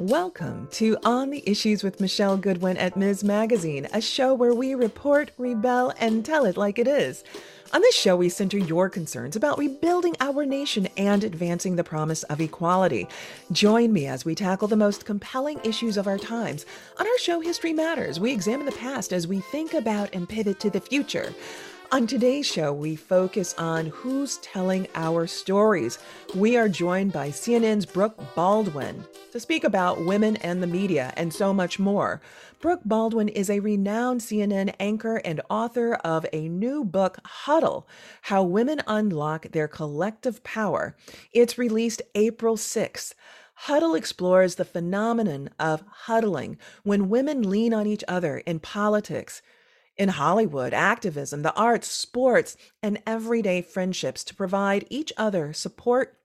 Welcome to On the Issues with Michele Goodwin at Ms. Magazine, a show where we report, rebel, and tell it like it is. On this show, we center your concerns about rebuilding our nation and advancing the promise of equality. Join me as we tackle the most compelling issues of our times. On our show, History Matters, we examine the past as we think about and pivot to the future. On today's show, we focus on who's telling our stories. We are joined by CNN's Brooke Baldwin to speak about women and the media and so much more. Brooke Baldwin is a renowned CNN anchor and author of a new book, Huddle How Women Unlock Their Collective Power. It's released April 6th. Huddle explores the phenomenon of huddling when women lean on each other in politics in Hollywood, activism, the arts, sports, and everyday friendships to provide each other support,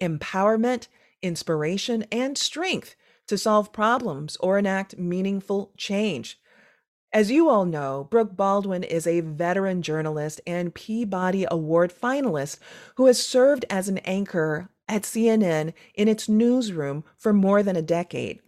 empowerment, inspiration, and strength to solve problems or enact meaningful change. As you all know, Brooke Baldwin is a veteran journalist and Peabody Award finalist who has served as an anchor at CNN in its newsroom for more than a decade.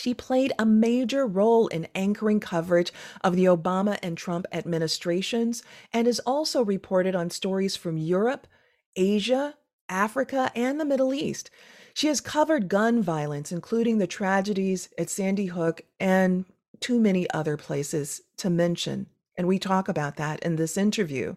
She played a major role in anchoring coverage of the Obama and Trump administrations and has also reported on stories from Europe, Asia, Africa, and the Middle East. She has covered gun violence, including the tragedies at Sandy Hook and too many other places to mention. And we talk about that in this interview.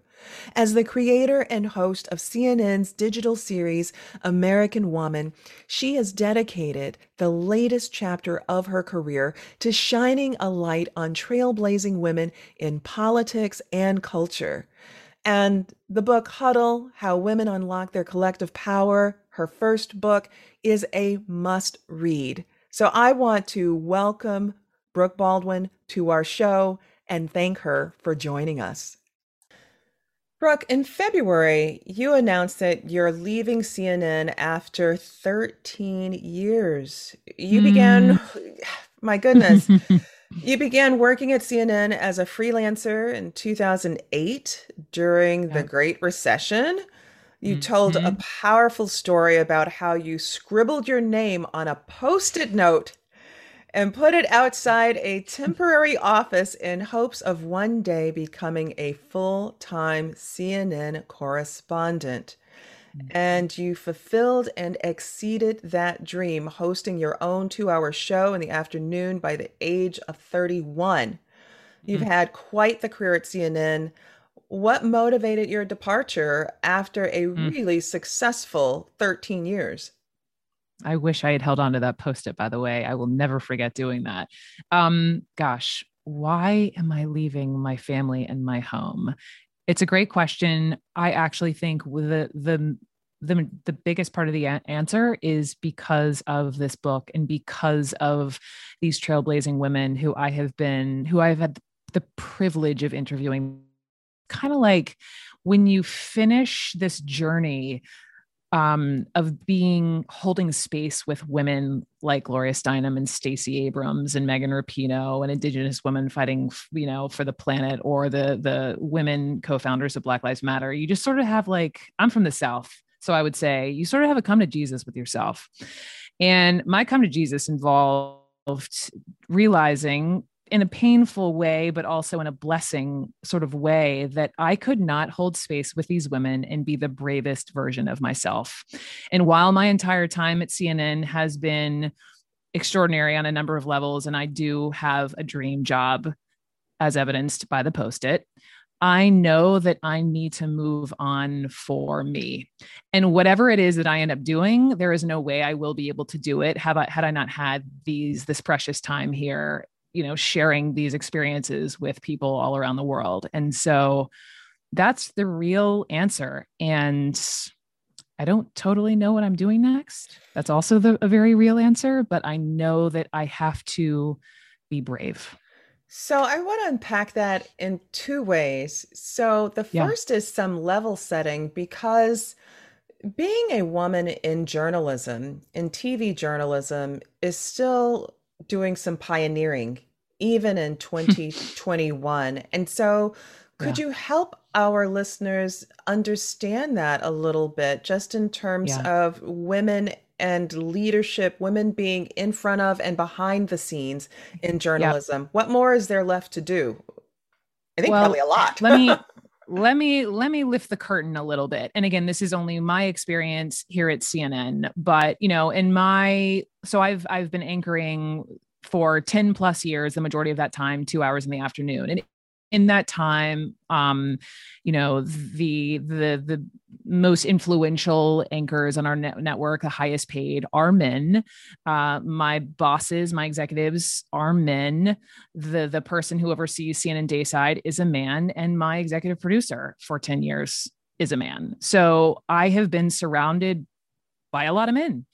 As the creator and host of CNN's digital series, American Woman, she has dedicated the latest chapter of her career to shining a light on trailblazing women in politics and culture. And the book Huddle How Women Unlock Their Collective Power, her first book, is a must read. So I want to welcome Brooke Baldwin to our show and thank her for joining us. Brooke, in February, you announced that you're leaving CNN after 13 years. You mm. began, my goodness, you began working at CNN as a freelancer in 2008 during the Great Recession. You mm-hmm. told a mm-hmm. powerful story about how you scribbled your name on a post it note and put it outside a temporary office in hopes of one day becoming a full time CNN correspondent. And you fulfilled and exceeded that dream, hosting your own two hour show in the afternoon by the age of 31. You've had quite the career at CNN. What motivated your departure after a mm. really successful 13 years? I wish I had held on to that post it, by the way. I will never forget doing that. Um, gosh, why am I leaving my family and my home? It's a great question. I actually think the the the, the biggest part of the answer is because of this book and because of these trailblazing women who I have been, who I've had the privilege of interviewing. Kind of like when you finish this journey um, of being holding space with women like Gloria Steinem and Stacey Abrams and Megan Rapinoe and Indigenous women fighting, you know, for the planet, or the the women co-founders of Black Lives Matter. You just sort of have like I'm from the South, so I would say you sort of have a come to Jesus with yourself. And my come to Jesus involved realizing in a painful way, but also in a blessing sort of way that I could not hold space with these women and be the bravest version of myself. And while my entire time at CNN has been extraordinary on a number of levels, and I do have a dream job as evidenced by the post it. I know that I need to move on for me. And whatever it is that I end up doing, there is no way I will be able to do it have I had I not had these this precious time here you know sharing these experiences with people all around the world and so that's the real answer and i don't totally know what i'm doing next that's also the, a very real answer but i know that i have to be brave so I want to unpack that in two ways. So the first yeah. is some level setting because being a woman in journalism, in TV journalism, is still doing some pioneering even in 2021. and so, could yeah. you help our listeners understand that a little bit, just in terms yeah. of women and leadership, women being in front of and behind the scenes in journalism. Yep. What more is there left to do? I think well, probably a lot. let me let me let me lift the curtain a little bit and again this is only my experience here at cnn but you know in my so i've i've been anchoring for 10 plus years the majority of that time two hours in the afternoon. And in that time um you know the the the most influential anchors on our net- network the highest paid are men. Uh my bosses my executives are men. The the person who oversees cnn dayside is a man and my executive producer for 10 years is a man. So i have been surrounded by a lot of men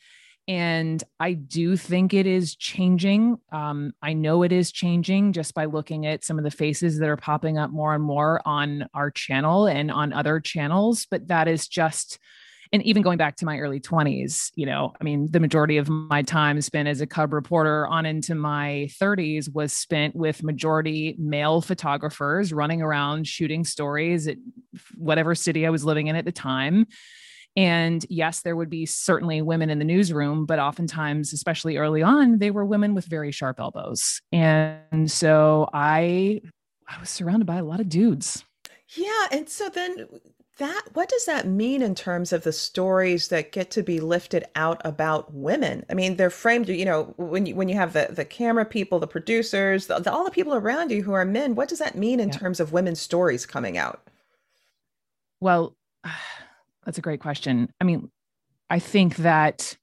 and I do think it is changing. Um, I know it is changing just by looking at some of the faces that are popping up more and more on our channel and on other channels. But that is just, and even going back to my early 20s, you know, I mean, the majority of my time spent as a cub reporter on into my 30s was spent with majority male photographers running around shooting stories at whatever city I was living in at the time and yes, there would be certainly women in the newsroom, but oftentimes, especially early on, they were women with very sharp elbows. And so I I was surrounded by a lot of dudes. Yeah, and so then that what does that mean in terms of the stories that get to be lifted out about women i mean they're framed you know when you when you have the the camera people the producers the, the, all the people around you who are men what does that mean in yeah. terms of women's stories coming out well that's a great question. I mean, I think that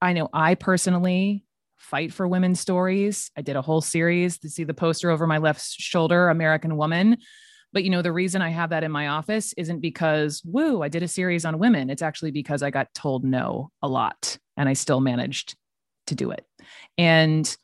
I know I personally fight for women's stories. I did a whole series to see the poster over my left shoulder, American Woman. But you know, the reason I have that in my office isn't because, woo, I did a series on women. It's actually because I got told no a lot and I still managed to do it. And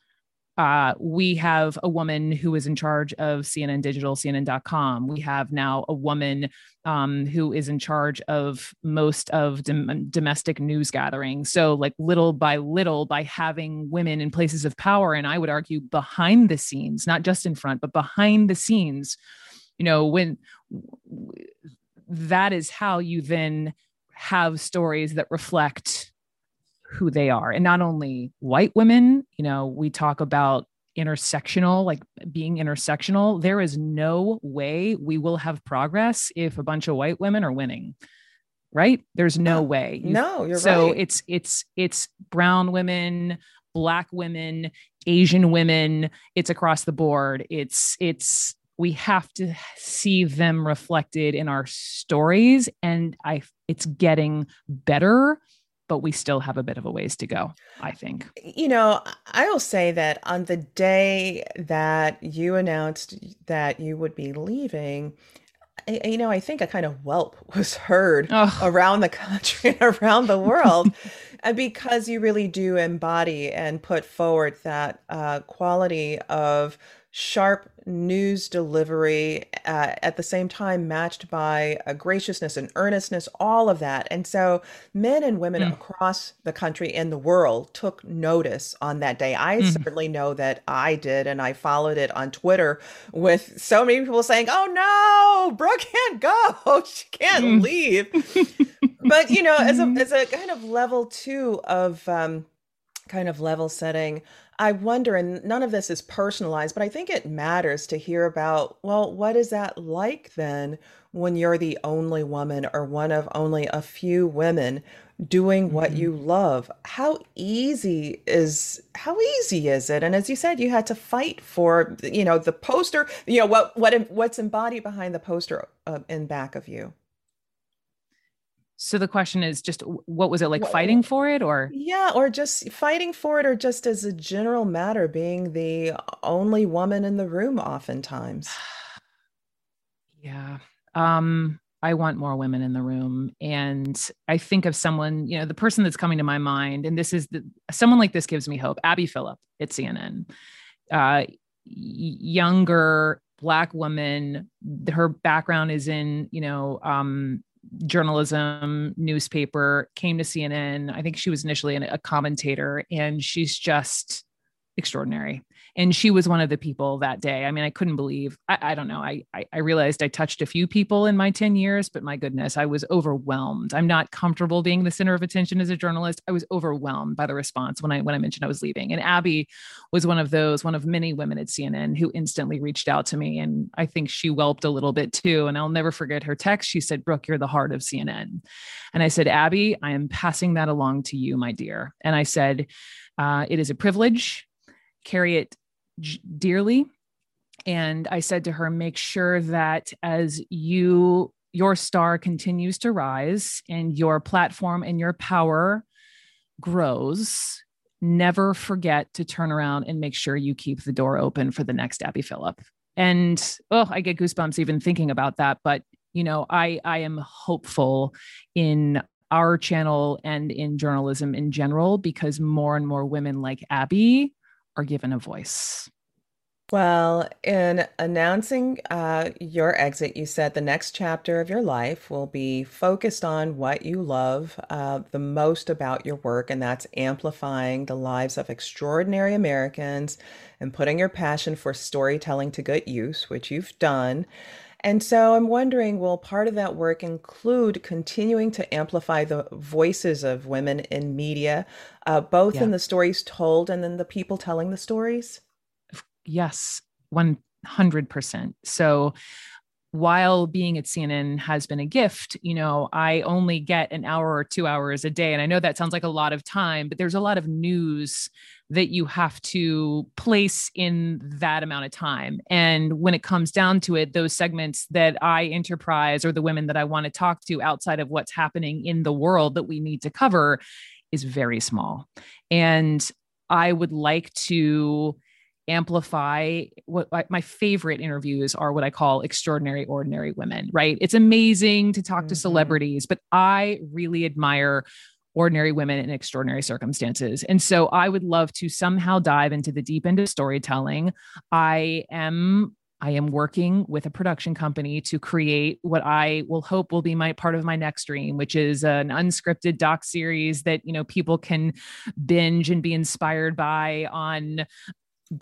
uh, we have a woman who is in charge of CNN Digital, CNN.com. We have now a woman um, who is in charge of most of dom- domestic news gathering. So, like little by little, by having women in places of power, and I would argue behind the scenes, not just in front, but behind the scenes, you know, when that is how you then have stories that reflect who they are. And not only white women you know we talk about intersectional like being intersectional. There is no way we will have progress if a bunch of white women are winning right? There's no way. No you're so right. it's it's it's brown women black women asian women it's across the board. It's it's we have to see them reflected in our stories. And i it's getting better but we still have a bit of a ways to go, I think. You know, I will say that on the day that you announced that you would be leaving, I, you know, I think a kind of whelp was heard oh. around the country and around the world because you really do embody and put forward that uh, quality of sharp news delivery uh, at the same time matched by a graciousness and earnestness all of that and so men and women mm. across the country and the world took notice on that day i mm. certainly know that i did and i followed it on twitter with so many people saying oh no brooke can't go she can't mm. leave but you know as a as a kind of level two of um kind of level setting I wonder, and none of this is personalized, but I think it matters to hear about, well, what is that like then when you're the only woman or one of only a few women doing what mm-hmm. you love? How easy is how easy is it? And as you said, you had to fight for, you know, the poster, you know, what what what's embodied behind the poster uh, in back of you. So the question is just what was it like fighting for it or Yeah, or just fighting for it or just as a general matter being the only woman in the room oftentimes. yeah. Um I want more women in the room and I think of someone, you know, the person that's coming to my mind and this is the someone like this gives me hope. Abby Phillip at CNN. Uh younger black woman her background is in you know um, journalism newspaper came to cnn i think she was initially a commentator and she's just extraordinary and she was one of the people that day. I mean, I couldn't believe, I, I don't know. I, I, I realized I touched a few people in my 10 years, but my goodness, I was overwhelmed. I'm not comfortable being the center of attention as a journalist. I was overwhelmed by the response when I, when I mentioned I was leaving. And Abby was one of those, one of many women at CNN who instantly reached out to me. And I think she whelped a little bit too. And I'll never forget her text. She said, Brooke, you're the heart of CNN. And I said, Abby, I am passing that along to you, my dear. And I said, uh, it is a privilege. Carry it dearly. And I said to her, make sure that as you, your star continues to rise and your platform and your power grows, never forget to turn around and make sure you keep the door open for the next Abby Phillip. And oh, I get goosebumps even thinking about that. But you know, I I am hopeful in our channel and in journalism in general because more and more women like Abby are given a voice. Well, in announcing uh, your exit, you said the next chapter of your life will be focused on what you love uh, the most about your work, and that's amplifying the lives of extraordinary Americans and putting your passion for storytelling to good use, which you've done. And so I'm wondering will part of that work include continuing to amplify the voices of women in media, uh, both yeah. in the stories told and then the people telling the stories? Yes, 100%. So while being at CNN has been a gift, you know, I only get an hour or two hours a day. And I know that sounds like a lot of time, but there's a lot of news that you have to place in that amount of time. And when it comes down to it, those segments that I enterprise or the women that I want to talk to outside of what's happening in the world that we need to cover is very small. And I would like to amplify what my favorite interviews are what I call extraordinary ordinary women, right? It's amazing to talk mm-hmm. to celebrities, but I really admire ordinary women in extraordinary circumstances. And so I would love to somehow dive into the deep end of storytelling. I am I am working with a production company to create what I will hope will be my part of my next dream, which is an unscripted doc series that you know people can binge and be inspired by on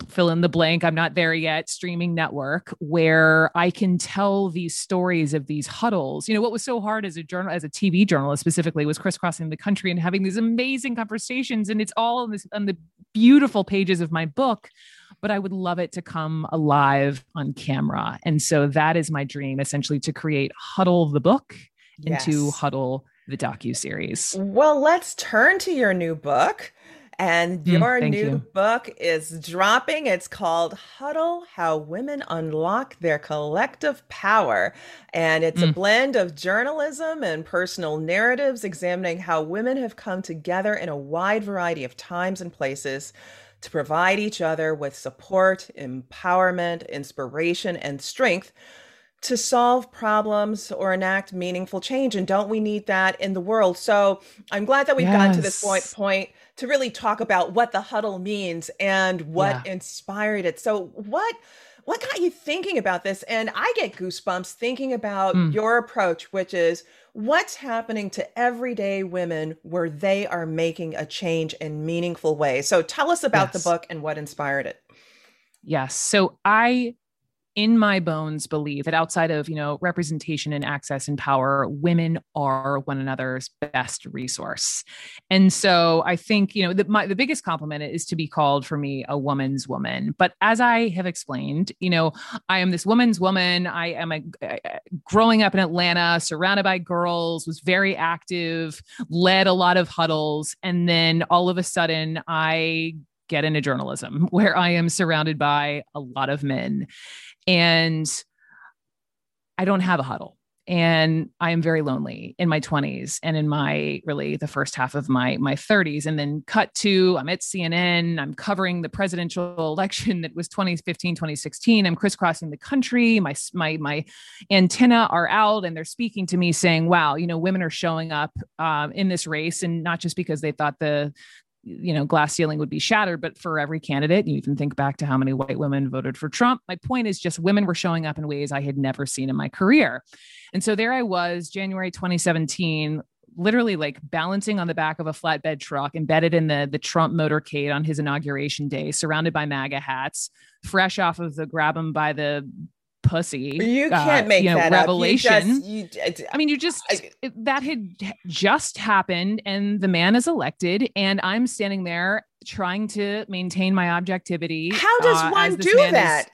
fill in the blank i'm not there yet streaming network where i can tell these stories of these huddles. You know what was so hard as a journal as a tv journalist specifically was crisscrossing the country and having these amazing conversations and it's all on this on the beautiful pages of my book but i would love it to come alive on camera. And so that is my dream essentially to create huddle the book yes. into huddle the docu series well let's turn to your new book and mm, your mm, new you. book is dropping. It's called Huddle How Women Unlock Their Collective Power. And it's mm. a blend of journalism and personal narratives examining how women have come together in a wide variety of times and places to provide each other with support, empowerment, inspiration, and strength to solve problems or enact meaningful change and don't we need that in the world so i'm glad that we've yes. gotten to this point point to really talk about what the huddle means and what yeah. inspired it. So what what got you thinking about this? And I get goosebumps thinking about mm. your approach, which is what's happening to everyday women where they are making a change in meaningful ways. So tell us about yes. the book and what inspired it. Yes. So I in my bones believe that outside of you know representation and access and power women are one another's best resource. And so i think you know the, my, the biggest compliment is to be called for me a woman's woman. But as i have explained you know i am this woman's woman. I am a, a growing up in atlanta surrounded by girls was very active led a lot of huddles. And then all of a sudden i get into journalism where I am surrounded by a lot of men and I don't have a huddle. And I am very lonely in my 20s and in my really the first half of my my 30s and then cut to I'm at CNN I'm covering the presidential election that was 2015 2016 I'm crisscrossing the country. My my my antenna are out and they're speaking to me saying wow you know women are showing up um, in this race. And not just because they thought the you know glass ceiling would be shattered but for every candidate you even think back to how many white women voted for trump. My point is just women were showing up in ways i had never seen in my career. And so there i was january 2017 literally like balancing on the back of a flatbed truck, embedded in the the Trump motorcade on his inauguration day, surrounded by MAGA hats, fresh off of the grab him by the pussy. You can't uh, make you know, that revelation. You just, you, I mean, you just I, that had just happened, and the man is elected, and I'm standing there trying to maintain my objectivity. How does uh, one do that?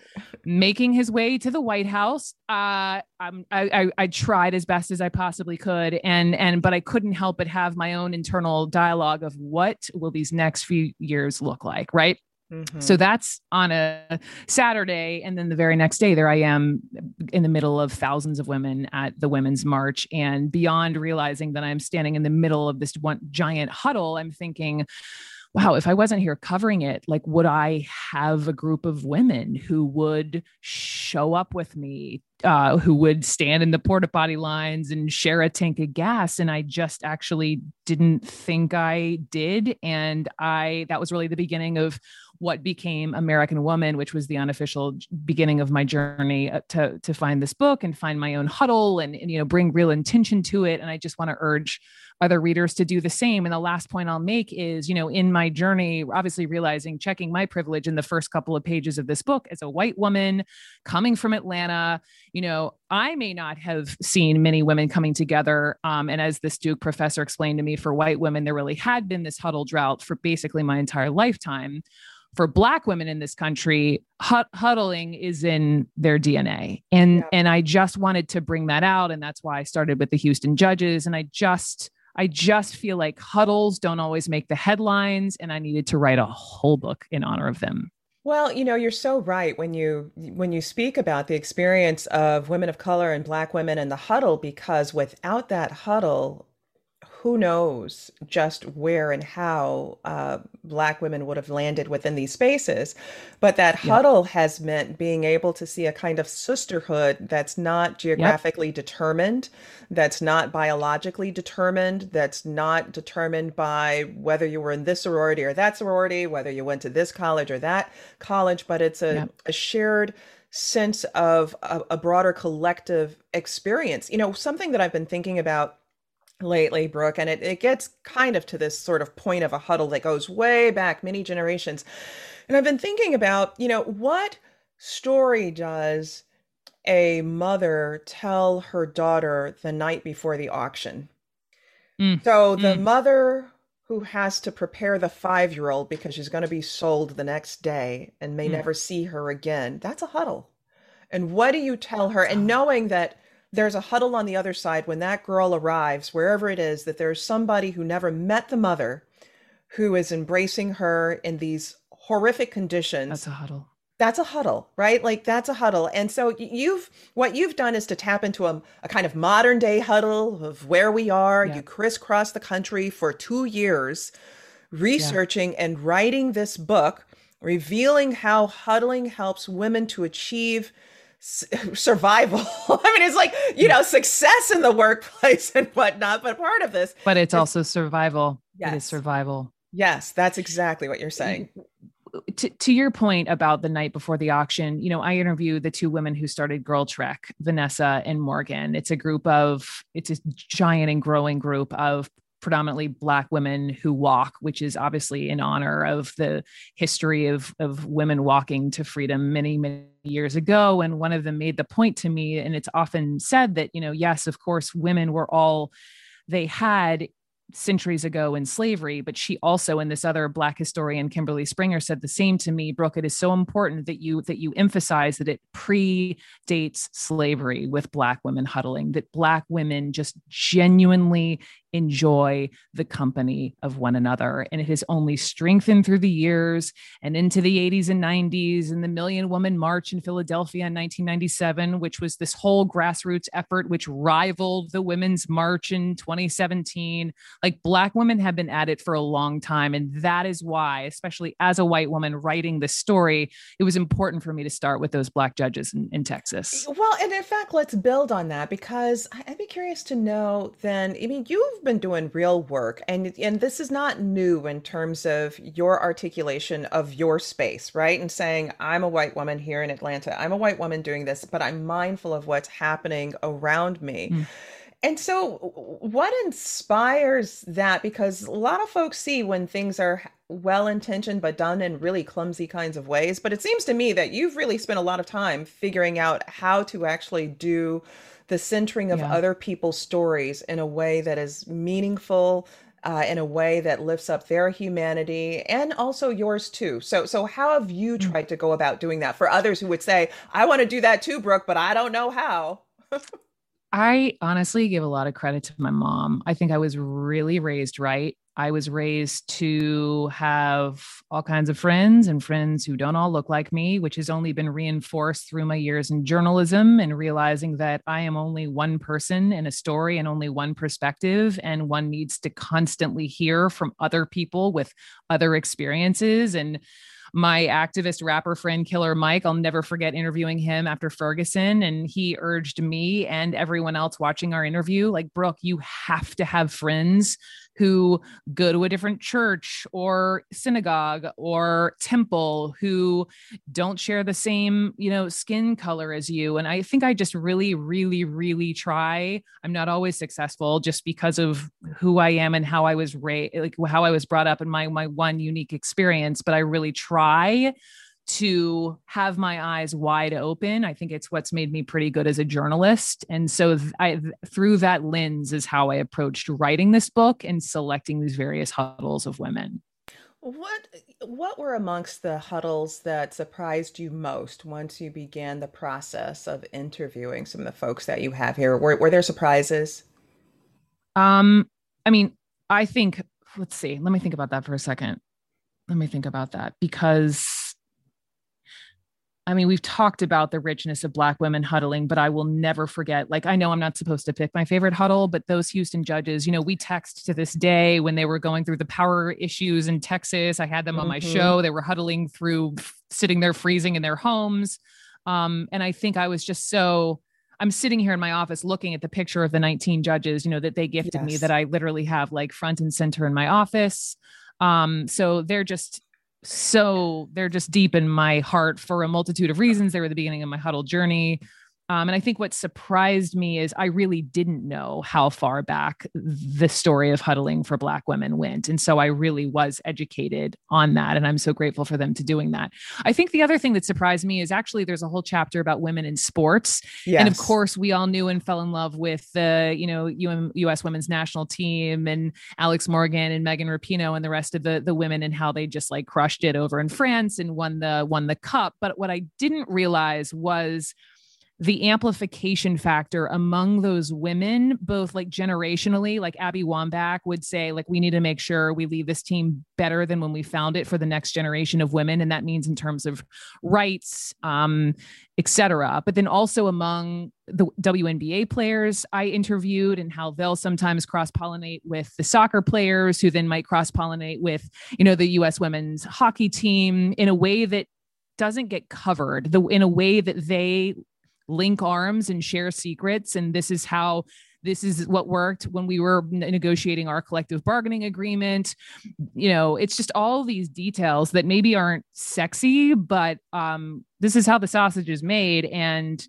Making his way to the White House. Uh, I, I, I tried as best as I possibly could, and and but I couldn't help but have my own internal dialogue of what will these next few years look like, right? Mm-hmm. So that's on a Saturday. And then the very next day, there I am in the middle of thousands of women at the Women's March. And beyond realizing that I'm standing in the middle of this one giant huddle, I'm thinking, wow, if I wasn't here covering it, like, would I have a group of women who would show up with me, uh, who would stand in the porta potty lines and share a tank of gas? And I just actually didn't think I did. And I, that was really the beginning of what became American Woman, which was the unofficial beginning of my journey uh, to, to find this book and find my own huddle and, and you know, bring real intention to it. And I just want to urge other readers to do the same. And the last point I'll make is, you know, in my journey, obviously realizing, checking my privilege in the first couple of pages of this book as a white woman coming from Atlanta, you know, I may not have seen many women coming together. Um, and as this Duke professor explained to me, for white women, there really had been this huddle drought for basically my entire lifetime for black women in this country huddling is in their dna and yeah. and i just wanted to bring that out and that's why i started with the houston judges and i just I just feel like huddles don't always make the headlines, and I needed to write a whole book in honor of them. Well, you know, you're so right when you when you speak about the experience of women of color and black women in the huddle because without that huddle, who knows just where and how uh, Black women would have landed within these spaces. But that yeah. huddle has meant being able to see a kind of sisterhood that's not geographically yep. determined, that's not biologically determined, that's not determined by whether you were in this sorority or that sorority, whether you went to this college or that college, but it's a, yep. a shared sense of a, a broader collective experience. You know, something that I've been thinking about lately, Brooke, and it, it gets kind of to this sort of point of a huddle that goes way back many generations. And I've been thinking about, you know, what story does a mother tell her daughter the night before the auction? Mm. So the mm. mother who has to prepare the five year old because she's going to be sold the next day and may mm. never see her again, that's a huddle. And what do you tell her? And knowing that there's a huddle on the other side when that girl arrives, wherever it is, that there's somebody who never met the mother who is embracing her in these horrific conditions. That's a huddle. That's a huddle, right? Like that's a huddle. And so you've what you've done is to tap into a, a kind of modern day huddle of where we are. Yeah. You crisscross the country for two years, researching yeah. and writing this book, revealing how huddling helps women to achieve survival. I mean, it's like, you know, success in the workplace and whatnot, but part of this. But it's is, also survival. Yes. It is survival. Yes, that's exactly what you're saying. To, to your point about the night before the auction, you know, I interviewed the two women who started Girl Trek, Vanessa and Morgan. It's a group of, it's a giant and growing group of predominantly black women who walk which is obviously in honor of the history of of women walking to freedom many many years ago. And one of them made the point to me and it's often said that you know yes of course women were all they had centuries ago in slavery but she also and this other black historian kimberly springer said the same to me brooke. It is so important that you that you emphasize that it predates slavery with black women huddling that black women just genuinely enjoy the company of one another. And it has only strengthened through the years and into the 80s and 90s and the Million Woman March in Philadelphia in 1997, which was this whole grassroots effort, which rivaled the Women's March in 2017. Like Black women have been at it for a long time. And that is why, especially as a white woman writing this story, it was important for me to start with those Black judges in, in Texas. Well, and in fact, let's build on that because I'd be curious to know then, I mean, you've you've been doing real work and and this is not new in terms of your articulation of your space right? And saying i'm a white woman here in atlanta. I'm a white woman doing this but i'm mindful of what's happening around me. Mm. And so, what inspires that? Because a lot of folks see when things are well intentioned but done in really clumsy kinds of ways. But it seems to me that you've really spent a lot of time figuring out how to actually do the centering of yeah. other people's stories in a way that is meaningful, uh, in a way that lifts up their humanity and also yours too. So, so how have you mm. tried to go about doing that for others who would say, "I want to do that too, Brooke, but I don't know how." I honestly give a lot of credit to my mom. I think I was really raised right. I was raised to have all kinds of friends and friends who don't all look like me, which has only been reinforced through my years in journalism and realizing that I am only one person in a story and only one perspective. And one needs to constantly hear from other people with other experiences. And my activist rapper friend Killer Mike, I'll never forget interviewing him after Ferguson. And he urged me and everyone else watching our interview, like, Brooke, you have to have friends who go to a different church or synagogue or temple who don't share the same, you know, skin color as you. And I think I just really, really, really try. I'm not always successful just because of who I am and how I was raised, like how I was brought up in my my one unique experience. But I really try to have my eyes wide open. I think it's what's made me pretty good as a journalist. And so I through that lens is how I approached writing this book and selecting these various huddles of women. What what were amongst the huddles that surprised you most once you began the process of interviewing some of the folks that you have here? Were were there surprises? Um, I mean, I think let's see. Let me think about that for a second. Let me think about that because I mean, we've talked about the richness of Black women huddling, but I will never forget. Like, I know I'm not supposed to pick my favorite huddle, but those Houston judges, you know, we text to this day when they were going through the power issues in Texas. I had them mm-hmm. on my mm-hmm. show. They were huddling through, sitting there freezing in their homes. Um, and I think I was just so. I'm sitting here in my office looking at the picture of the 19 judges, you know, that they gifted yes. me that I literally have like front and center in my office. Um, so they're just so they're just deep in my heart for a multitude of reasons. They were the beginning of my huddle journey. Um, and I think what surprised me is I really didn't know how far back the story of huddling for Black women went. And so I really was educated on that. And I'm so grateful for them to doing that. I think the other thing that surprised me is actually there's a whole chapter about women in sports. Yes. And of course, we all knew and fell in love with the, you know, US women's national team and Alex Morgan and Megan Rapinoe and the rest of the, the women and how they just like crushed it over in France and won the won the cup. But what I didn't realize was the amplification factor among those women, both like generationally, like Abby Wambach would say, like, we need to make sure we leave this team better than when we found it for the next generation of women. And that means in terms of rights, um, et cetera. But then also among the WNBA players I interviewed and how they'll sometimes cross pollinate with the soccer players who then might cross pollinate with, you know, the US women's hockey team in a way that doesn't get covered the in a way that they link arms and share secrets. And this is how this is what worked when we were negotiating our collective bargaining agreement. You know it's just all these details that maybe aren't sexy but um, this is how the sausage is made. And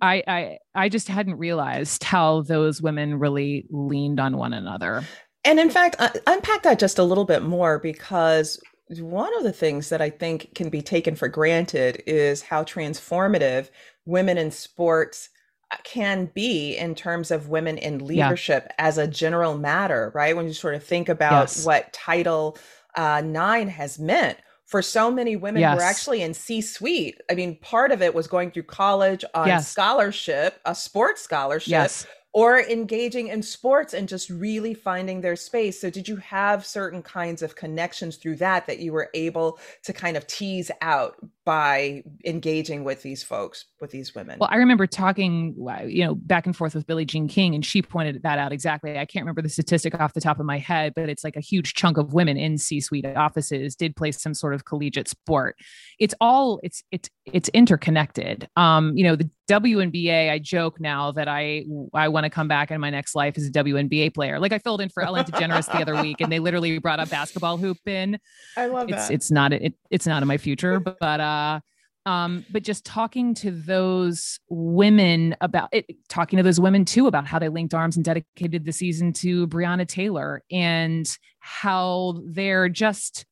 I, I i just hadn't realized how those women really leaned on one another. And in fact uh, unpack that just a little bit more because one of the things that i think can be taken for granted is how transformative women in sports uh, can be in terms of women in leadership yeah. as a general matter, right? When you sort of think about yes. what Title uh, Nine has meant for so many women yes. who are actually in C suite. I mean, part of it was going through college on yes. scholarship, a sports scholarship. Yes or engaging in sports and just really finding their space. So, did you have certain kinds of connections through that that you were able to kind of tease out by engaging with these folks, with these women? Well, I remember talking, you know, back and forth with Billie Jean King, and she pointed that out exactly. I can't remember the statistic off the top of my head, but it's like a huge chunk of women in C-suite offices did play some sort of collegiate sport. It's all it's it's it's interconnected. Um, you know, the WNBA. I joke now that I I want to come back in my next life as a WNBA player. Like I filled in for Ellen DeGeneres the other week, and they literally brought a basketball hoop in. I love it's, that. It's not it, it's not in my future, but, but uh, Um, but just talking to those women about it, talking to those women too about how they linked arms and dedicated the season to Breonna Taylor and how they're just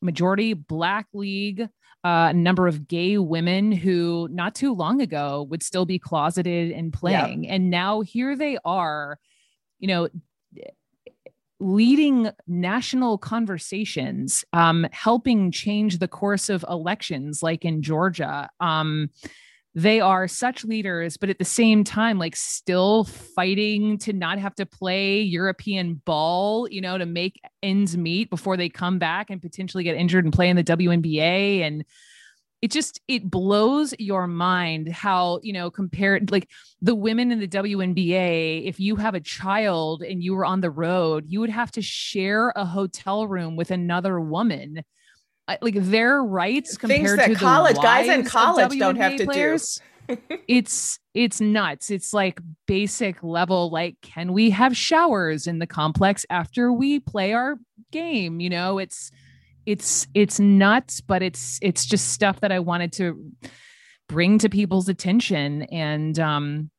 majority black league a uh, number of gay women who not too long ago would still be closeted and playing yep. and now here they are you know leading national conversations, um, helping change the course of elections, like in Georgia. Um, they are such leaders, but at the same time, like still fighting to not have to play European ball, you know, to make ends meet before they come back and potentially get injured and play in the WNBA. And it just it blows your mind how you know compared like the women in the WNBA if you have a child and you were on the road you would have to share a hotel room with another woman. Like their rights compared to college guys in college don't have to players, do it's it's nuts. It's like basic level like can we have showers in the complex after we play our game you know? It's it's it's nuts, but it's it's just stuff that I wanted to bring to people's attention and um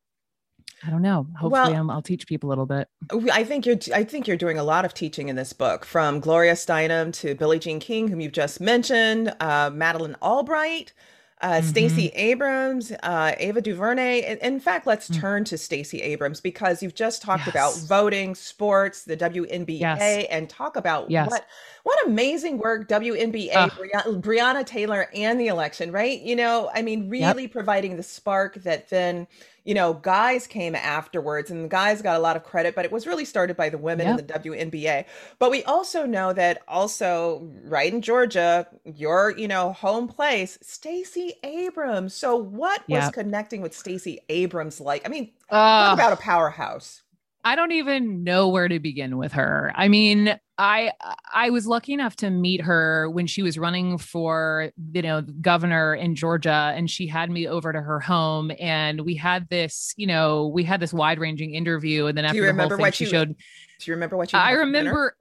I don't know. Hopefully, well, I'll teach people a little bit. I think you're. I think you're doing a lot of teaching in this book, from Gloria Steinem to Billie Jean King, whom you've just mentioned, uh, Madeleine Albright, uh, mm-hmm. Stacey Abrams, uh, Ava DuVernay. In, in fact, let's mm-hmm. turn to Stacey Abrams because you've just talked yes. about voting, sports, the WNBA, yes. and talk about yes. what what amazing work WNBA, uh, Breonna, Breonna Taylor, and the election. Right? You know, I mean, really yep. providing the spark that then you know, guys came afterwards and the guys got a lot of credit, but it was really started by the women yep. in the WNBA. But we also know that also right in Georgia, your, you know, home place, Stacey Abrams. So what yep. was connecting with Stacey Abrams like? I mean, uh, talk about a powerhouse. I don't even know where to begin with her. I mean, I I was lucky enough to meet her when she was running for you know governor in Georgia, and she had me over to her home, and we had this you know we had this wide ranging interview, and then after the whole thing, she you, showed. Do you remember what you? I remember.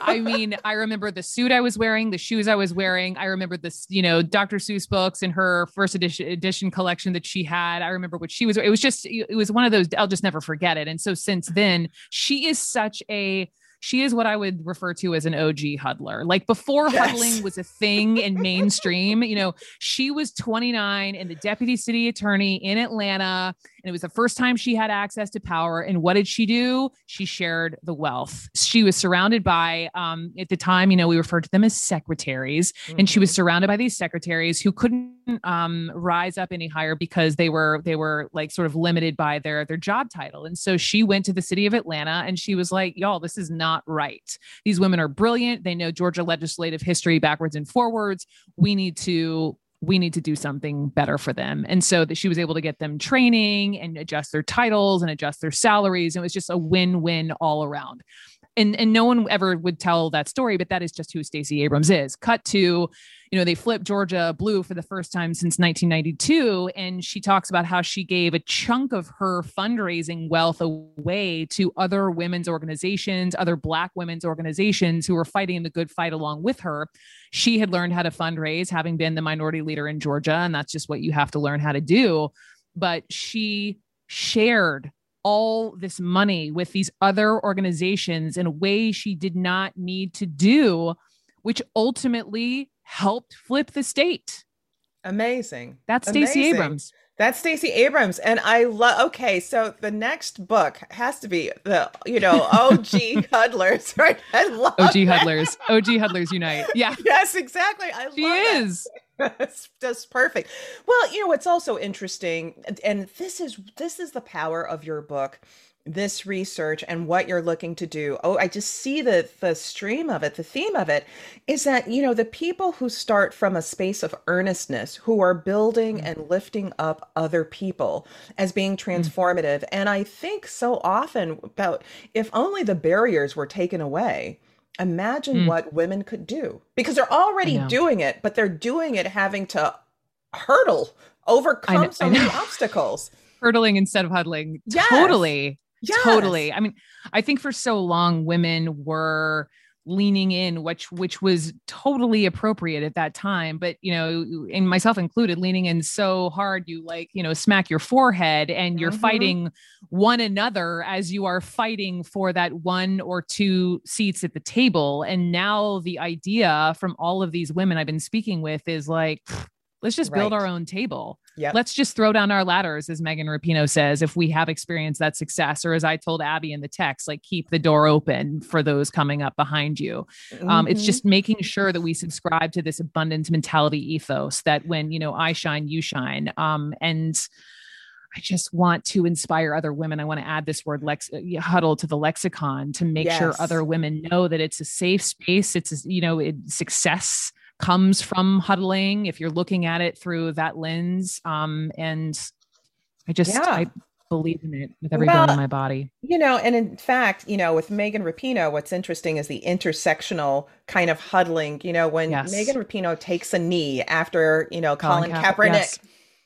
I mean, I remember the suit I was wearing, the shoes I was wearing. I remember this, you know, Dr. Seuss books in her first edition edition collection that she had. I remember what she was. It was just, it was one of those. I'll just never forget it. And so since then, she is such a she is what I would refer to as an OG huddler. Like before yes. huddling was a thing in mainstream, you know, she was 29 and the deputy city attorney in Atlanta. And it was the first time she had access to power. And what did she do? She shared the wealth. She was surrounded by, um, at the time, you know, we referred to them as secretaries. Mm-hmm. And she was mm-hmm. surrounded by these secretaries who couldn't um, rise up any higher because they were they were like sort of limited by their their job title. And so she went to the city of Atlanta and she was like, y'all, this is not not right. These women are brilliant. They know Georgia legislative history backwards and forwards. We need to we need to do something better for them. And so that she was able to get them training and adjust their titles and adjust their salaries. It was just a win-win all around and and no one ever would tell that story, but that is just who Stacey Abrams is. Cut to, you know, they flipped Georgia blue for the first time since 1992, and she talks about how she gave a chunk of her fundraising wealth away to other women's organizations, other Black women's organizations who were fighting the good fight along with her. She had learned how to fundraise, having been the minority leader in Georgia, and that's just what you have to learn how to do. But she shared all this money with these other organizations in a way she did not need to do, which ultimately helped flip the state. Amazing. That's Stacey Abrams. That's Stacey Abrams. And I love, okay, so the next book has to be the, you know, OG Huddlers, right? I love OG Huddlers. OG Huddlers Unite. Yeah. Yes, exactly. I she is. That's just perfect. Well, you know, what's also interesting, and this is this is the power of your book this research and what you're looking to do oh i just see the the stream of it the theme of it is that you know the people who start from a space of earnestness who are building mm-hmm. and lifting up other people as being mm. transformative mm-hmm. and i think so often about if only the barriers were taken away imagine mm. what women could do because they're already doing it but they're doing it having to hurdle overcome so many obstacles hurdling instead of huddling yes. totally Yes. Totally. I mean, I think for so long women were leaning in which which was totally appropriate at that time but you know and myself included leaning in so hard you like you know smack your forehead and you're mm-hmm. fighting one another as you are fighting for that one or two seats at the table and now the idea from all of these women I've been speaking with is like let's just right. build our own table Yep. Let's just throw down our ladders, as Megan Rapinoe says, if we have experienced that success. Or as I told Abby in the text, like keep the door open for those coming up behind you. Mm-hmm. Um, it's just making sure that we subscribe to this abundance mentality ethos that when, you know, I shine, you shine. Um, and I just want to inspire other women. I want to add this word lex huddle to the lexicon to make yes. sure other women know that it's a safe space. It's, a, you know, it, success comes from huddling if you're looking at it through that lens um, and i just yeah. i believe in it with every well, bone in my body you know and in fact you know with megan rapinoe what's interesting is the intersectional kind of huddling you know when yes. megan rapinoe takes a knee after you know colin, colin Ka- kaepernick yes.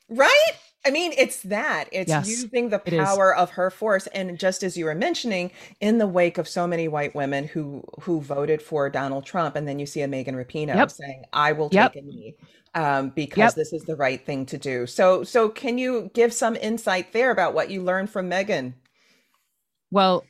right I mean, it's that. It's yes, using the power of her force. And just as you were mentioning, in the wake of so many white women who who voted for Donald Trump, and then you see a Megan Rapinoe yep. saying, I will yep. take a knee um, because yep. this is the right thing to do. So so can you give some insight there about what you learned from Megan? Well,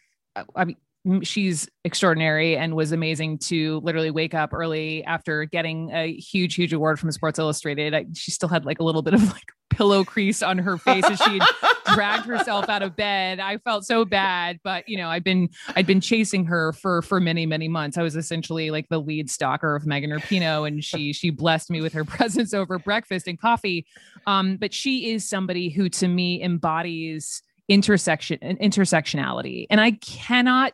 I mean she's extraordinary and was amazing to literally wake up early after getting a huge huge award from sports illustrated I, she still had like a little bit of like pillow crease on her face as she dragged herself out of bed. I felt so bad but you know i've been i'd been chasing her for for many many months. I was essentially like the lead stalker of megan rapinoe and she she blessed me with her presence over breakfast and coffee. Um but she is somebody who to me embodies intersection intersectionality. And i cannot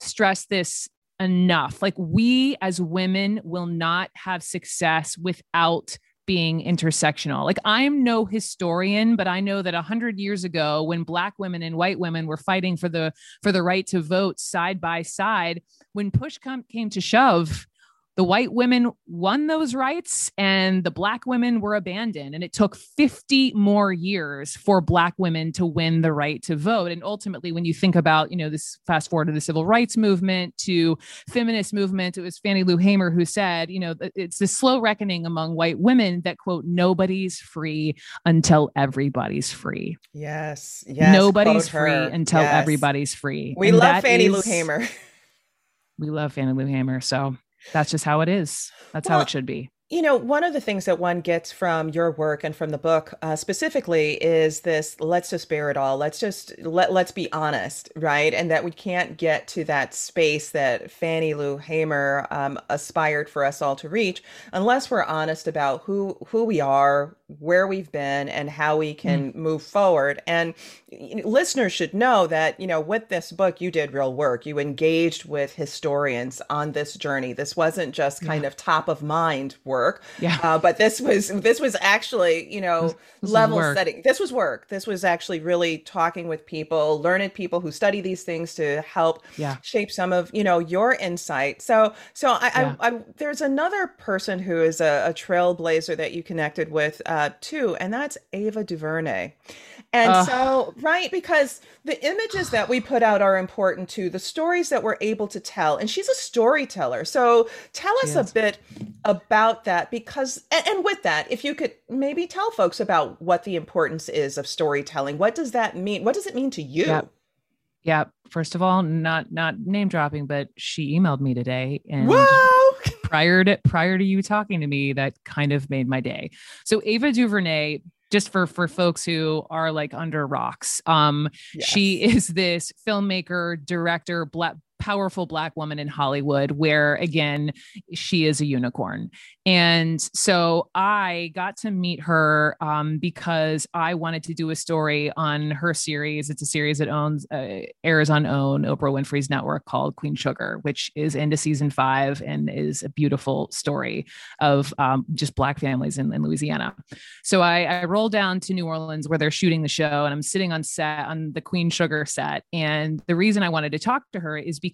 stress this enough. Like, we as women will not have success without being intersectional. Like I'm no historian, but I know that a hundred years ago, when Black women and white women were fighting for the for the right to vote side by side, when push come, came to shove, the white women won those rights and the black women were abandoned. And it took 50 more years for black women to win the right to vote. And ultimately when you think about you know this fast forward to the civil rights movement to feminist movement it was fannie lou hamer who said you know it's the slow reckoning among white women that quote nobody's free until everybody's free. Yes yes nobody's free until yes. everybody's free. We and love fannie is, lou hamer. We love fannie lou hamer so that's just how it is. That's well, how it should be. You know, one of the things that one gets from your work and from the book uh, specifically is this let's just bear it all. Let's just let let's be honest, right? And that we can't get to that space that Fannie Lou Hamer um, aspired for us all to reach unless we're honest about who who we are, where we've been and how we can mm. move forward. And listeners should know that, you know, with this book, you did real work. You engaged with historians on this journey. This wasn't just kind yeah. of top of mind work. Yeah. Uh, but this was, this was actually, you know, this, this level setting. This was work. This was actually really talking with people, learned people who study these things to help yeah. shape some of, you know, your insight. So, so I, yeah. I, I there's another person who is a, a trailblazer that you connected with. Uh, uh, too, and that's Ava DuVernay. And uh, so, right, because the images that we put out are important too, the stories that we're able to tell. And she's a storyteller. So tell us a bit about that because, and, and, with that, if you could maybe tell folks about what the importance is of storytelling. What does that mean? What does it mean to you? Yeah. yeah. First of all, not not name dropping, but she emailed me today and! Prior to prior to you talking to me that kind of made my day. So Ava DuVernay just for for folks who are like under rocks um yes. she is this filmmaker director black powerful black woman in Hollywood, where again, she is a unicorn. And so I got to meet her um, because I wanted to do a story on her series. It's a series that owns uh, airs on OWN Oprah Winfrey's network called Queen Sugar, which is into season five and is a beautiful story of um, just black families in, in Louisiana. So I, I rolled down to New Orleans where they're shooting the show, and I'm sitting on set on the Queen Sugar set. And the reason I wanted to talk to her is because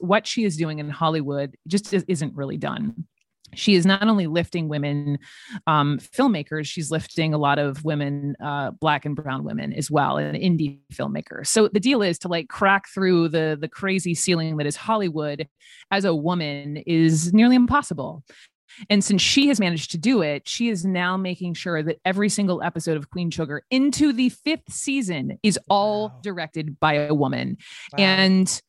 what she is doing in Hollywood just isn't really done. she is not only lifting women um, filmmakers, she's lifting a lot of women, uh, black and brown women as well, and indie filmmakers. So the deal is to like crack through the the crazy ceiling that is Hollywood as a woman is nearly impossible. And since she has managed to do it, she is now making sure that every single episode of Queen Sugar into the fifth season is all wow. directed by a woman. Wow. And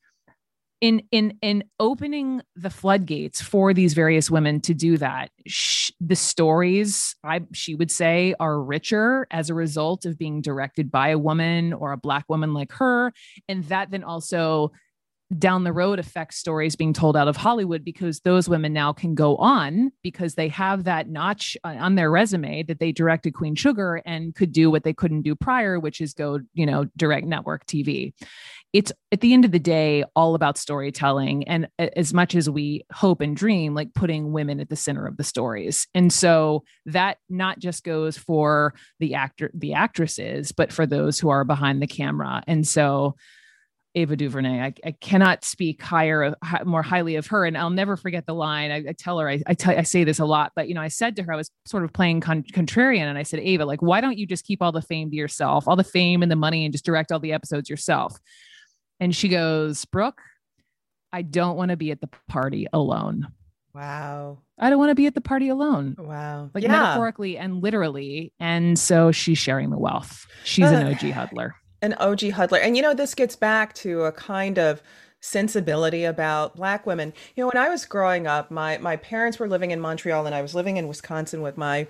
in in in opening the floodgates for these various women to do that sh- the stories i she would say are richer as a result of being directed by a woman or a black woman like her and that then also down the road affects stories being told out of Hollywood because those women now can go on because they have that notch on their resume that they directed Queen Sugar and could do what they couldn't do prior, which is go, you know, direct network TV. It's at the end of the day all about storytelling. And as much as we hope and dream, like putting women at the center of the stories. And so that not just goes for the actor, the actresses, but for those who are behind the camera. And so Ava DuVernay. I, I cannot speak higher, more highly of her. And I'll never forget the line. I, I tell her, I, I, tell, I say this a lot, but you know, I said to her, I was sort of playing con- contrarian, and I said, Ava, like, why don't you just keep all the fame to yourself, all the fame and the money, and just direct all the episodes yourself? And she goes, Brooke, I don't want to be at the party alone. Wow. I don't want to be at the party alone. Wow. Like yeah. metaphorically and literally. And so she's sharing the wealth. She's uh, an OG huddler an OG huddler. And you know, this gets back to a kind of sensibility about black women. You know, when I was growing up, my my parents were living in Montreal and I was living in Wisconsin with my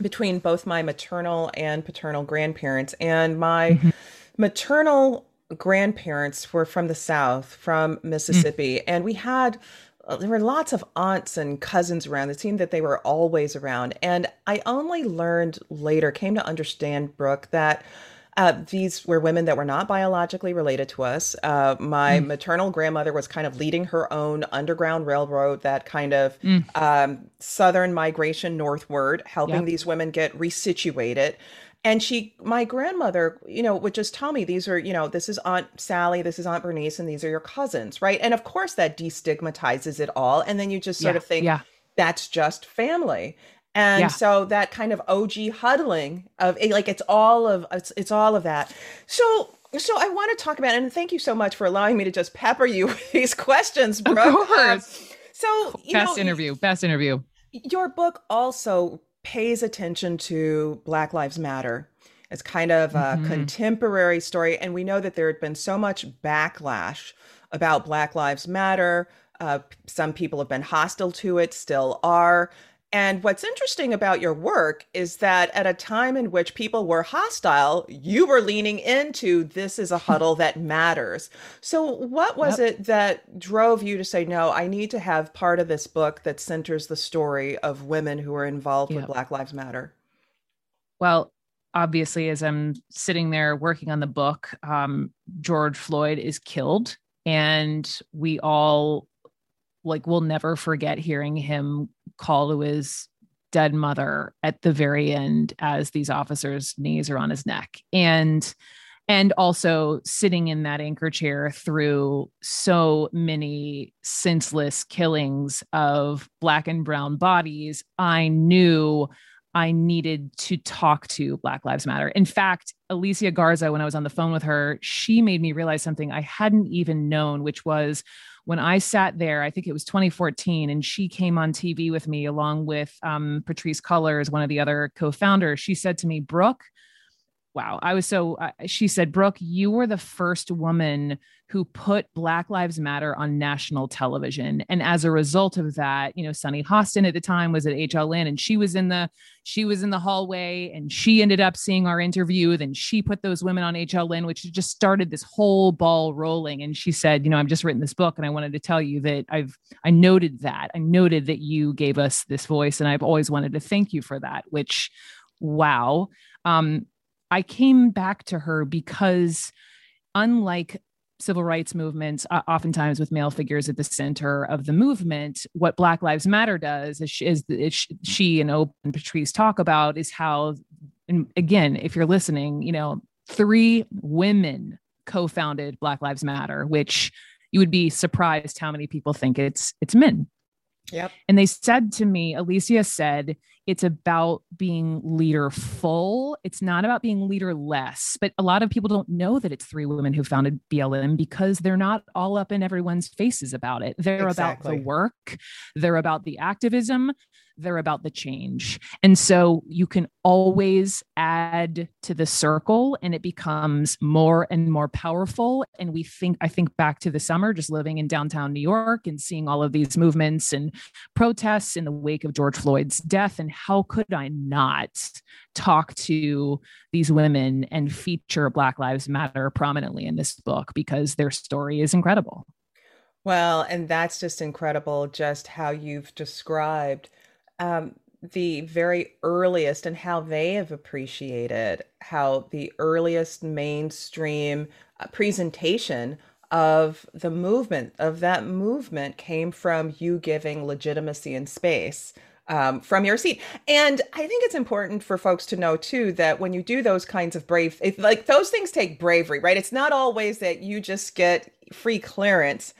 between both my maternal and paternal grandparents and my mm-hmm. maternal grandparents were from the south from Mississippi mm-hmm. and we had uh, there were lots of aunts and cousins around. It seemed that they were always around. And I only learned later, came to understand, Brooke, that uh, these were women that were not biologically related to us. Uh, my mm. maternal grandmother was kind of leading her own underground railroad, that kind of mm. um, southern migration northward, helping yep. these women get resituated. And she, my grandmother, you know, would just tell me these are, you know, this is Aunt Sally, this is Aunt Bernice, and these are your cousins, right? And of course, that destigmatizes it all. And then you just sort yeah. of think, yeah. that's just family and yeah. so that kind of og huddling of like it's all of it's, it's all of that so so i want to talk about and thank you so much for allowing me to just pepper you with these questions bro of course. so best know, interview best interview your book also pays attention to black lives matter it's kind of a mm-hmm. contemporary story and we know that there had been so much backlash about black lives matter uh, some people have been hostile to it still are and what's interesting about your work is that at a time in which people were hostile, you were leaning into this is a huddle that matters. So, what was yep. it that drove you to say, no, I need to have part of this book that centers the story of women who are involved yep. with Black Lives Matter? Well, obviously, as I'm sitting there working on the book, um, George Floyd is killed. And we all like we'll never forget hearing him call to his dead mother at the very end as these officers knees are on his neck and and also sitting in that anchor chair through so many senseless killings of black and brown bodies i knew I needed to talk to Black Lives Matter. In fact, Alicia Garza, when I was on the phone with her, she made me realize something I hadn't even known, which was when I sat there, I think it was 2014, and she came on TV with me along with um, Patrisse Cullors, one of the other co founders. She said to me, Brooke, wow. I was so uh, she said brooke you were the first woman who put black lives matter on national television. And as a result of that you know sunny hostin at the time was at hln and she was in the she was in the hallway and she ended up seeing our interview. Then she put those women on hln which just started this whole ball rolling. And she said you know i've just written this book and i wanted to tell you that i've i noted that. I noted that you gave us this voice and i've always wanted to thank you for that which wow. Um, I came back to her because, unlike civil rights movements, uh, oftentimes with male figures at the center of the movement, what Black Lives Matter does is, is, is she and Oprah and Patrisse talk about is how, and again, if you're listening, you know, three women co-founded Black Lives Matter, which you would be surprised how many people think it's it's men Yep. And they said to me, Alicia said, it's about being leaderful. It's not about being leaderless. But a lot of people don't know that it's three women who founded BLM because they're not all up in everyone's faces about it. They're exactly. about the work, they're about the activism, they're about the change. And so you can always add to the circle and it becomes more and more powerful. And we think, I think back to the summer, just living in downtown New York and seeing all of these movements and protests in the wake of George Floyd's death. And how could I not talk to these women and feature Black Lives Matter prominently in this book because their story is incredible? Well, and that's just incredible, just how you've described um, the very earliest and how they have appreciated how the earliest mainstream uh, presentation of the movement of that movement came from you giving legitimacy and space um, from your seat. And I think it's important for folks to know too that when you do those kinds of brave, if, like those things take bravery, right? It's not always that you just get free clearance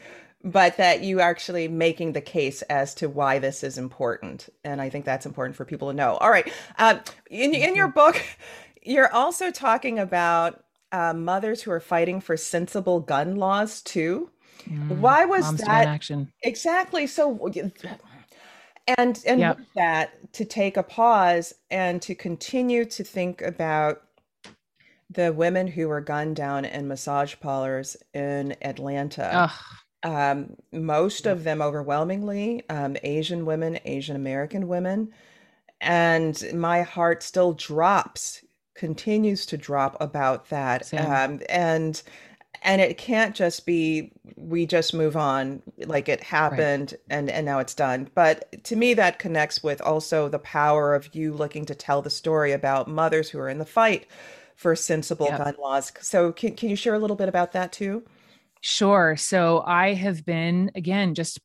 but that you actually making the case as to why this is important and i think that's important for people to know. All right uh, in, in your book you're also talking about uh, mothers who are fighting for sensible gun laws too. Mm, why was that action. Exactly so and and yep. that to take a pause and to continue to think about the women who were gunned down in massage parlors in atlanta. Ugh um, most of them overwhelmingly um, Asian women, Asian American women. And my heart still drops, continues to drop about that. Um, and and it can't just be we just move on like it happened right. and and now it's done but to me that connects with also the power of you looking to tell the story about mothers who are in the fight for sensible yep. gun laws so can, can you share a little bit about that too Sure. So I have been, again, just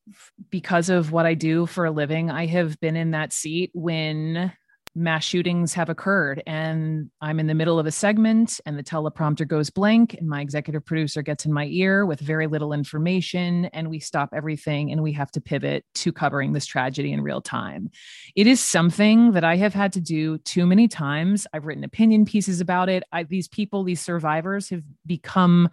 because of what I do for a living, I have been in that seat when mass shootings have occurred and I'm in the middle of a segment and the teleprompter goes blank and my executive producer gets in my ear with very little information and we stop everything and we have to pivot to covering this tragedy in real time. It is something that I have had to do too many times. I've written opinion pieces about it. I, these people, these survivors have become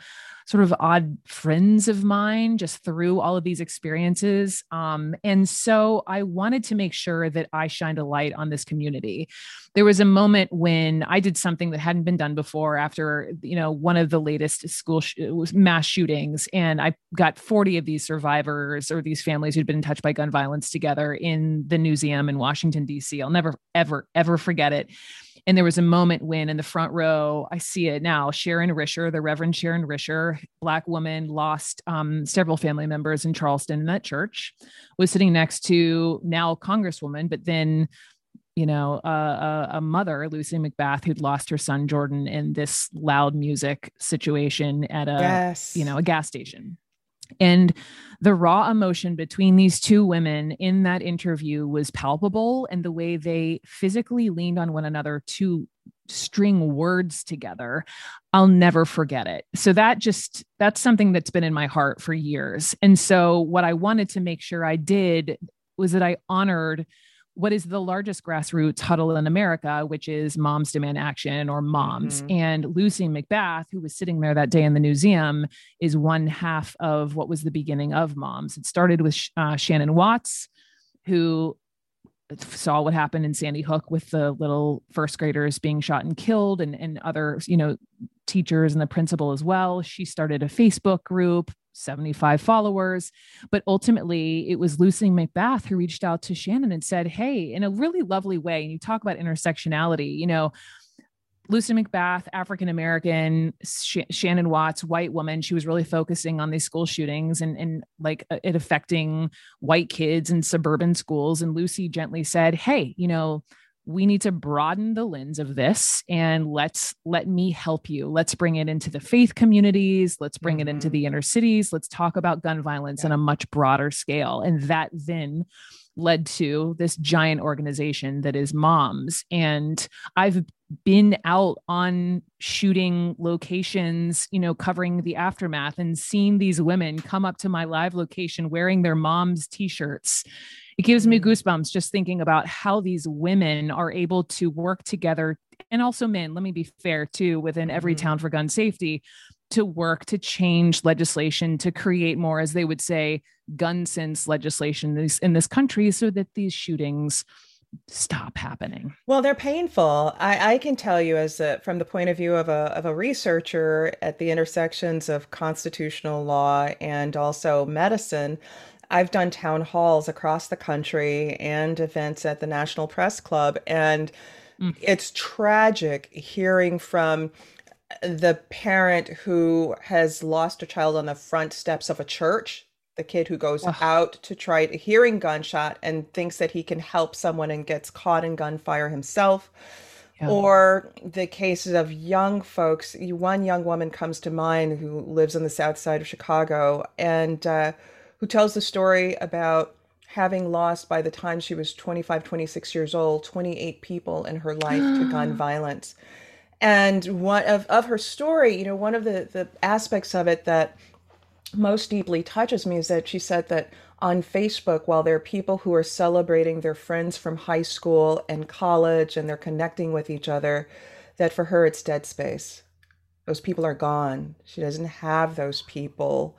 sort of odd friends of mine just through all of these experiences. Um, and so I wanted to make sure that I shined a light on this community. There was a moment when I did something that hadn't been done before after, you know, one of the latest school sh- mass shootings. And I got 40 of these survivors or these families who'd been touched by gun violence together in the museum in Washington, D.C. I'll never, ever, ever forget it and there was a moment when in the front row, I see it now, Sharon Risher, the Reverend Sharon Risher, Black woman, lost um, several family members in Charleston in that church, was sitting next to now Congresswoman, but then you know, uh, a, a, mother, Lucy McBath, who'd lost her son Jordan in this loud music situation at a, yes. you know, a gas station. And the raw emotion between these two women in that interview was palpable, and the way they physically leaned on one another to string words together i'll never forget it. So that just that's something that's been in my heart for years. And so what i wanted to make sure i did was that i honored what is the largest grassroots huddle in America, which is Moms Demand Action or Moms. Mm-hmm. And Lucy McBath, who was sitting there that day in the museum, is one half of what was the beginning of Moms. It started with uh, Shannon Watts, who saw what happened in Sandy Hook with the little first graders being shot and killed and, and other, you know, teachers and the principal as well. She started a Facebook group 75 followers. But ultimately, it was Lucy McBath who reached out to Shannon and said, Hey, in a really lovely way, and you talk about intersectionality, you know, Lucy McBath, African American, Sh- Shannon Watts, white woman. She was really focusing on these school shootings and, and like uh, it affecting white kids in suburban schools. And Lucy gently said, Hey, you know, we need to broaden the lens of this and let's let me help you let's bring it into the faith communities let's bring mm-hmm. it into the mm-hmm. inner cities let's talk about gun violence yeah. on a much broader scale and that then led to this giant organization that is moms and i've been out on shooting locations you know covering the aftermath and seen these women come up to my live location wearing their moms t-shirts it gives me mm-hmm. goosebumps just thinking about how these women are able to work together and also men let me be fair too within every mm-hmm. town for gun safety to work to change legislation to create more as they would say gun sense legislation in this, in this country so that these shootings stop happening? Well, they're painful. I, I can tell you, as a, from the point of view of a of a researcher at the intersections of constitutional law and also medicine. I've done town halls across the country and events at the National Press Club, and mm. it's tragic hearing from the parent who has lost a child on the front steps of a church the kid who goes Ugh. out to try to hearing gunshot and thinks that he can help someone and gets caught in gunfire himself. Yeah. Or the cases of young folks. One young woman comes to mind who lives on the south side of Chicago and uh, who tells the story about having lost by the time she was 25, 26 years old, 28 people in her life to gun violence. And one of, of her story, you know, one of the, the aspects of it that most deeply touches me is that she said that on Facebook, while there are people who are celebrating their friends from high school and college and they're connecting with each other, that for her it's dead space. Those people are gone. She doesn't have those people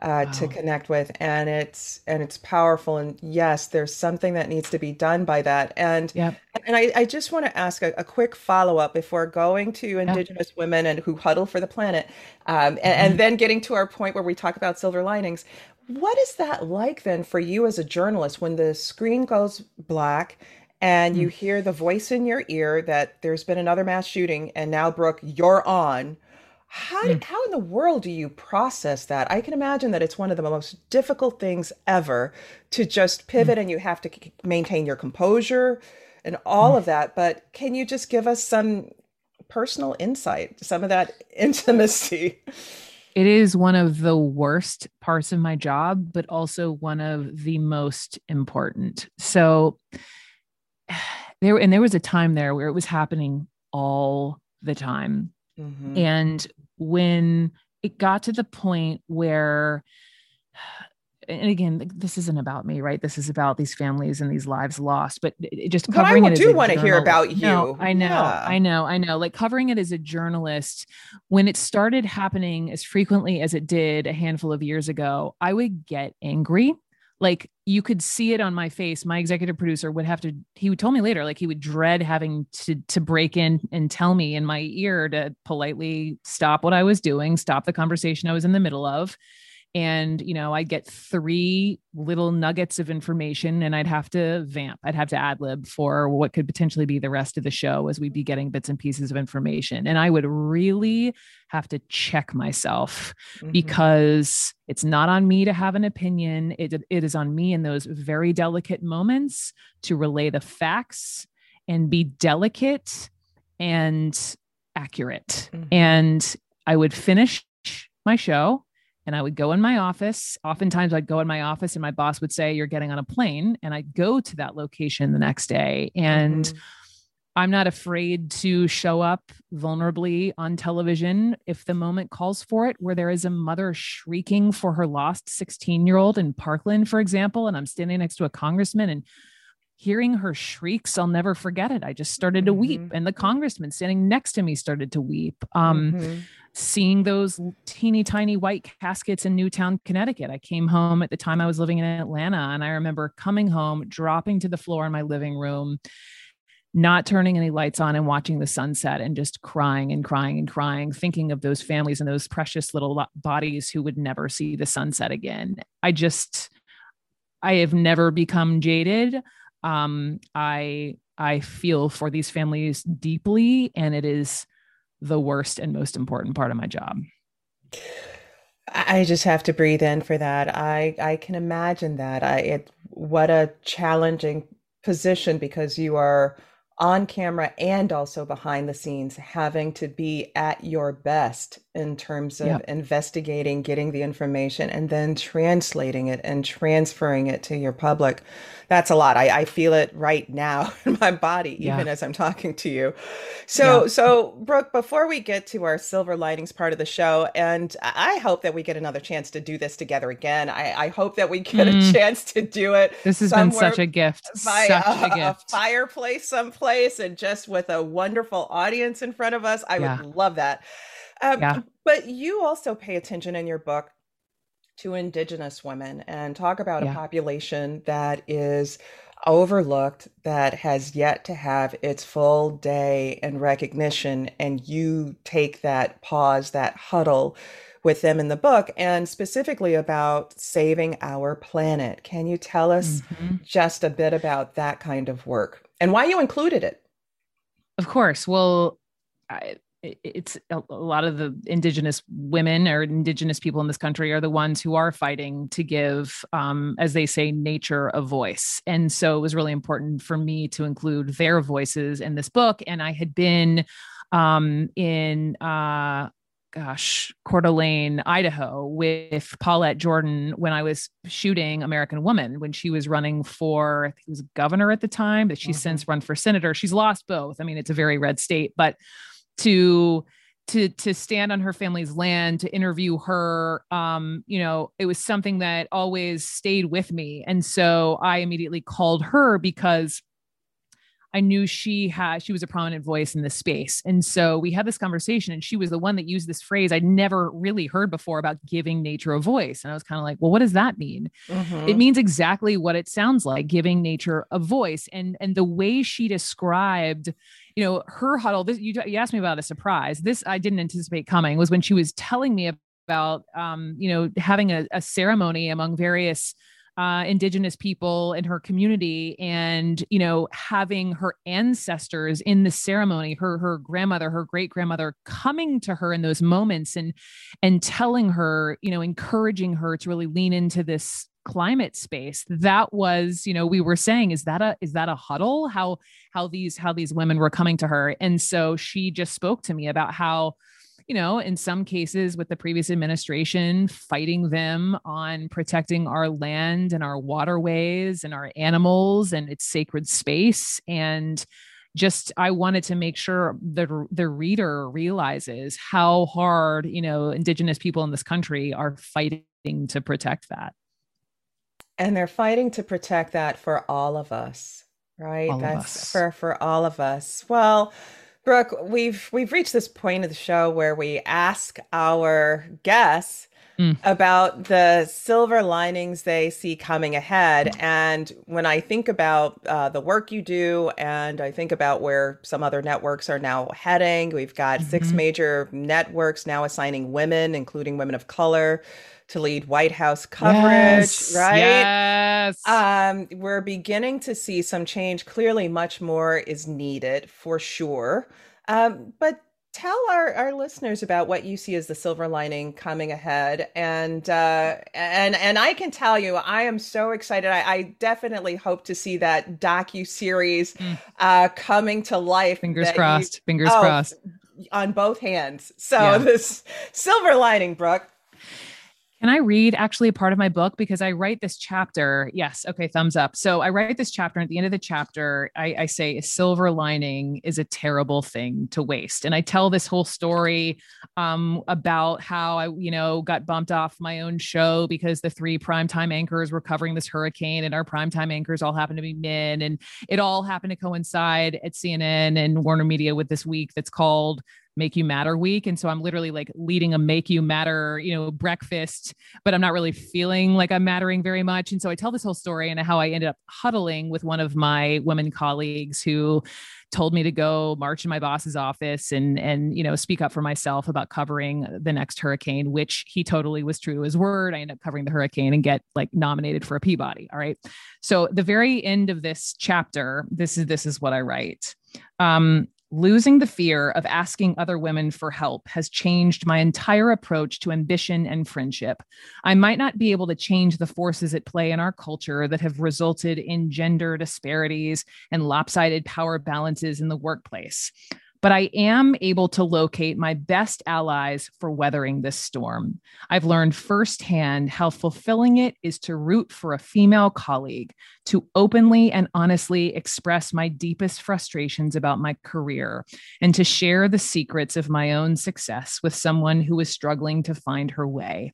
uh, wow. to connect with, and it's and it's powerful. And yes, there's something that needs to be done by that. And yep. and I, I just want to ask a, a quick follow up before going to Indigenous yep. women and who huddle for the planet, um, and, mm-hmm. and then getting to our point where we talk about silver linings. What is that like then for you as a journalist when the screen goes black? and you mm. hear the voice in your ear that there's been another mass shooting and now brooke you're on how, mm. how in the world do you process that? I can imagine that it's one of the most difficult things ever to just pivot mm. and you have to maintain your composure and all mm. of that. But can you just give us some personal insight, some of that intimacy? It is one of the worst parts of my job, but also one of the most important. So there, and there was a time there where it was happening all the time Mm-hmm. And when it got to the point where, and again, this isn't about me, right? This is about these families and these lives lost. But it just covering but I it. do want to hear about you. No, I know, yeah. I know, I know. Like covering it as a journalist, when it started happening as frequently as it did a handful of years ago, I would get angry like you could see it on my face. My executive producer would have to he would tell me later like he would dread having to to break in and tell me in my ear to politely stop what i was doing stop the conversation i was in the middle of and you know i'd get three little nuggets of information and i'd have to vamp i'd have to ad lib for what could potentially be the rest of the show as we'd be getting bits and pieces of information and i would really have to check myself mm-hmm. because it's not on me to have an opinion it, it is on me in those very delicate moments to relay the facts and be delicate and accurate mm-hmm. and i would finish my show and I would go in my office. Oftentimes, I'd go in my office, and my boss would say, You're getting on a plane. And I'd go to that location the next day. And mm-hmm. I'm not afraid to show up vulnerably on television if the moment calls for it, where there is a mother shrieking for her lost 16 year old in Parkland, for example. And I'm standing next to a congressman and hearing her shrieks, I'll never forget it. I just started to mm-hmm. weep, and the congressman standing next to me started to weep. Um, mm-hmm seeing those teeny tiny white caskets in Newtown, Connecticut. I came home at the time I was living in Atlanta, and I remember coming home, dropping to the floor in my living room, not turning any lights on and watching the sunset and just crying and crying and crying, thinking of those families and those precious little bodies who would never see the sunset again. I just, I have never become jaded. Um, I I feel for these families deeply, and it is the worst and most important part of my job. I just have to breathe in for that. I I can imagine that. I it what a challenging position because you are on camera and also behind the scenes, having to be at your best in terms of yep. investigating, getting the information, and then translating it and transferring it to your public. That's a lot. I, I feel it right now in my body, even yeah. as I'm talking to you. So, yeah. so Brooke, before we get to our silver linings part of the show, and I hope that we get another chance to do this together again. I, I hope that we get mm. a chance to do it. This has been such a gift. By such a, a, gift. a fireplace someplace and just with a wonderful audience in front of us. I yeah. would love that. Um, yeah. But you also pay attention in your book to Indigenous women and talk about yeah. a population that is overlooked, that has yet to have its full day and recognition. And you take that pause, that huddle with them in the book, and specifically about saving our planet. Can you tell us mm-hmm. just a bit about that kind of work and why you included it? Of course. Well, I, it's a, lot of the indigenous women or indigenous people in this country are the ones who are fighting to give um, as they say nature a voice and so it was really important for me to include their voices in this book and i had been um, in uh, gosh, Coeur d'Alene, Idaho, with Paulette Jordan when I was shooting American Woman when she was running for, I think it was governor at the time, but she's mm-hmm. since run for senator. She's lost both. I mean, it's a very red state, but to to to stand on her family's land to interview her um you know it was something that always stayed with me and so i immediately called her because I knew she had she was a prominent voice in this space. And so we had this conversation and she was the one that used this phrase I'd never really heard before about giving nature a voice. And I was kind of like, well, what does that mean? Mm-hmm. It means exactly what it sounds like, giving nature a voice. And and the way she described you know her huddle this you, you asked me about a surprise this i didn't anticipate coming was when she was telling me about um, you know having a, a ceremony among various uh, indigenous people in her community and you know having her ancestors in the ceremony her her grandmother her great grandmother coming to her in those moments and and telling her you know encouraging her to really lean into this climate space. That was you know we were saying is that a is that a huddle? How how these how these women were coming to her. And so she just spoke to me about how you know, in some cases with the previous administration, fighting them on protecting our land and our waterways and our animals and its sacred space. And just I wanted to make sure the the reader realizes how hard, you know, indigenous people in this country are fighting to protect that. And they're fighting to protect that for all of us, right? All That's for for all of us. Well, Brooke, we've we've reached this point of the show where we ask our guests mm. about the silver linings they see coming ahead. And when I think about uh, the work you do, and I think about where some other networks are now heading, we've got mm-hmm. six major networks now assigning women, including women of color, to lead White House coverage, yes, right? Yes. Um, we're beginning to see some change. Clearly, much more is needed for sure. Um, but tell our, our listeners about what you see as the silver lining coming ahead and uh, and and I can tell you I am so excited I, I definitely hope to see that docu series mm. uh, coming to life fingers crossed you, fingers oh, crossed on both hands so yeah. this silver lining Brooke can I read actually a part of my book? Because I write this chapter. Yes. Okay. Thumbs up. So I write this chapter. And at the end of the chapter, I, I, say a silver lining is a terrible thing to waste. And I tell this whole story um, about how I, you know, got bumped off my own show because the three primetime anchors were covering this hurricane and our primetime anchors all happened to be men. And it all happened to coincide at CNN and Warner Media with this week that's called make you matter week. And so i'm literally like leading a make you matter you know breakfast but i'm not really feeling like i'm mattering very much. And so i tell this whole story and how i ended up huddling with one of my women colleagues who told me to go march in my boss's office and and you know speak up for myself about covering the next hurricane which he totally was true to his word. I ended up covering the hurricane and get like nominated for a peabody all right? So the very end of this chapter this is this is what i write. Um, Losing the fear of asking other women for help has changed my entire approach to ambition and friendship. I might not be able to change the forces at play in our culture that have resulted in gender disparities and lopsided power balances in the workplace but I am able to locate my best allies for weathering this storm. I've learned firsthand how fulfilling it is to root for a female colleague, to openly and honestly express my deepest frustrations about my career, and to share the secrets of my own success with someone who is struggling to find her way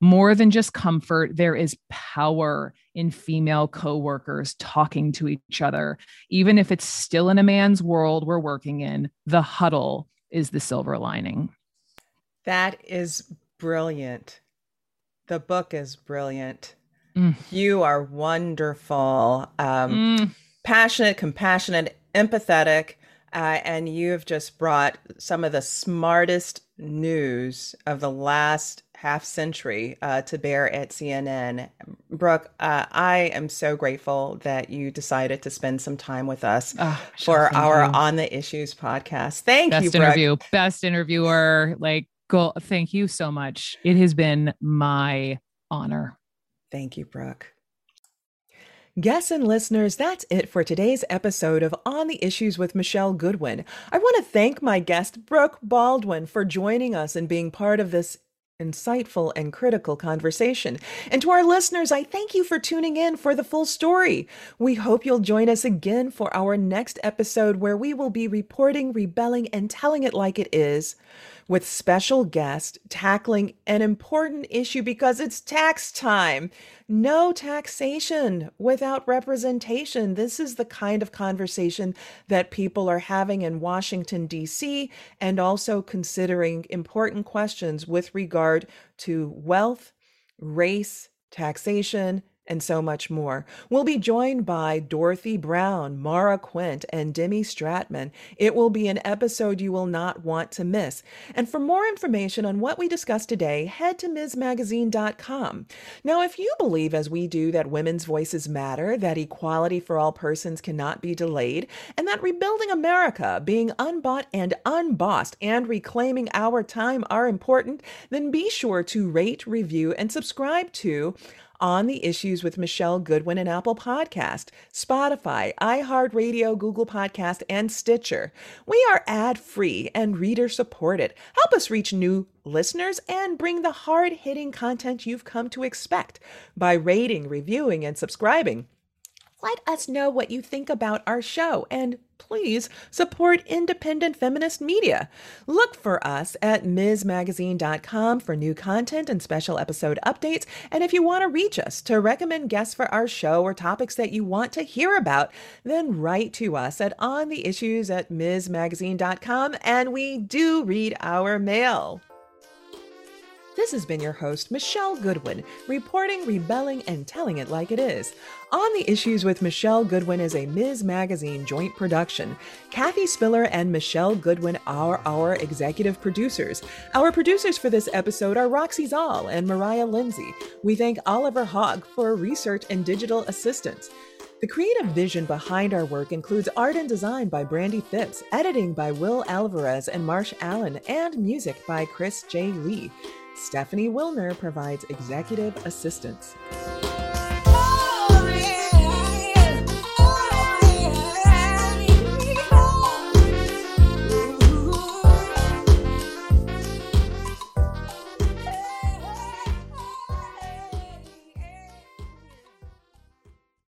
more than just comfort, there is power in female coworkers talking to each other. Even if it's still in a man's world we're working in, the huddle is the silver lining. That is brilliant. The book is brilliant. Mm. You are wonderful, um, mm. passionate, compassionate, empathetic, uh, and you've just brought some of the smartest news of the last half century uh, to bear at CNN. Brooke, uh, I am so grateful that you decided to spend some time with us oh, for our you. On the Issues podcast. Thank best you, Brooke. interview, best interviewer. Like, go. Thank you so much. It has been my honor. Thank you, Brooke. Guests and listeners, that's it for today's episode of On the Issues with Michele Goodwin. I want to thank my guest, Brooke Baldwin, for joining us and being part of this insightful and critical conversation. And to our listeners, I thank you for tuning in for the full story. We hope you'll join us again for our next episode where we will be reporting, rebelling, and telling it like it is with special guest tackling an important issue because it's tax time. No taxation without representation. This is the kind of conversation that people are having in Washington, D.C., and also considering important questions with regard to wealth, race, taxation, and so much more. We'll be joined by Dorothy Brown, Mara Quint, and Demi Stratman. It will be an episode you will not want to miss. And for more information on what we discussed today, head to MsMagazine.com. Now, if you believe, as we do, that women's voices matter, that equality for all persons cannot be delayed, and that rebuilding America, being unbought and unbossed, and reclaiming our time are important, then be sure to rate, review, and subscribe to on the issues with Michele Goodwin and Apple Podcast, Spotify, iHeartRadio, Google Podcast, and Stitcher. We are ad free and reader supported. Help us reach new listeners and bring the hard hitting content you've come to expect by rating, reviewing, and subscribing. Let us know what you think about our show and please support independent feminist media. Look for us at MsMagazine.com for new content and special episode updates. And if you want to reach us to recommend guests for our show or topics that you want to hear about, then write to us at ontheissues at MsMagazine.com and we do read our mail. This has been your host, Michele Goodwin, reporting, rebelling, and telling it like it is. On the Issues with Michele Goodwin is a Ms. Magazine joint production. Kathy Spillar and Michele Goodwin are our executive producers. Our producers for this episode are Roxy Szal and Mariah Lindsay. We thank Oliver Haug for research and digital assistance. The creative vision behind our work includes art and design by Brandy Phipps, editing by Will Alvarez and Marsh Allen, and music by Chris J. Lee. Stephanie Wilner provides executive assistance.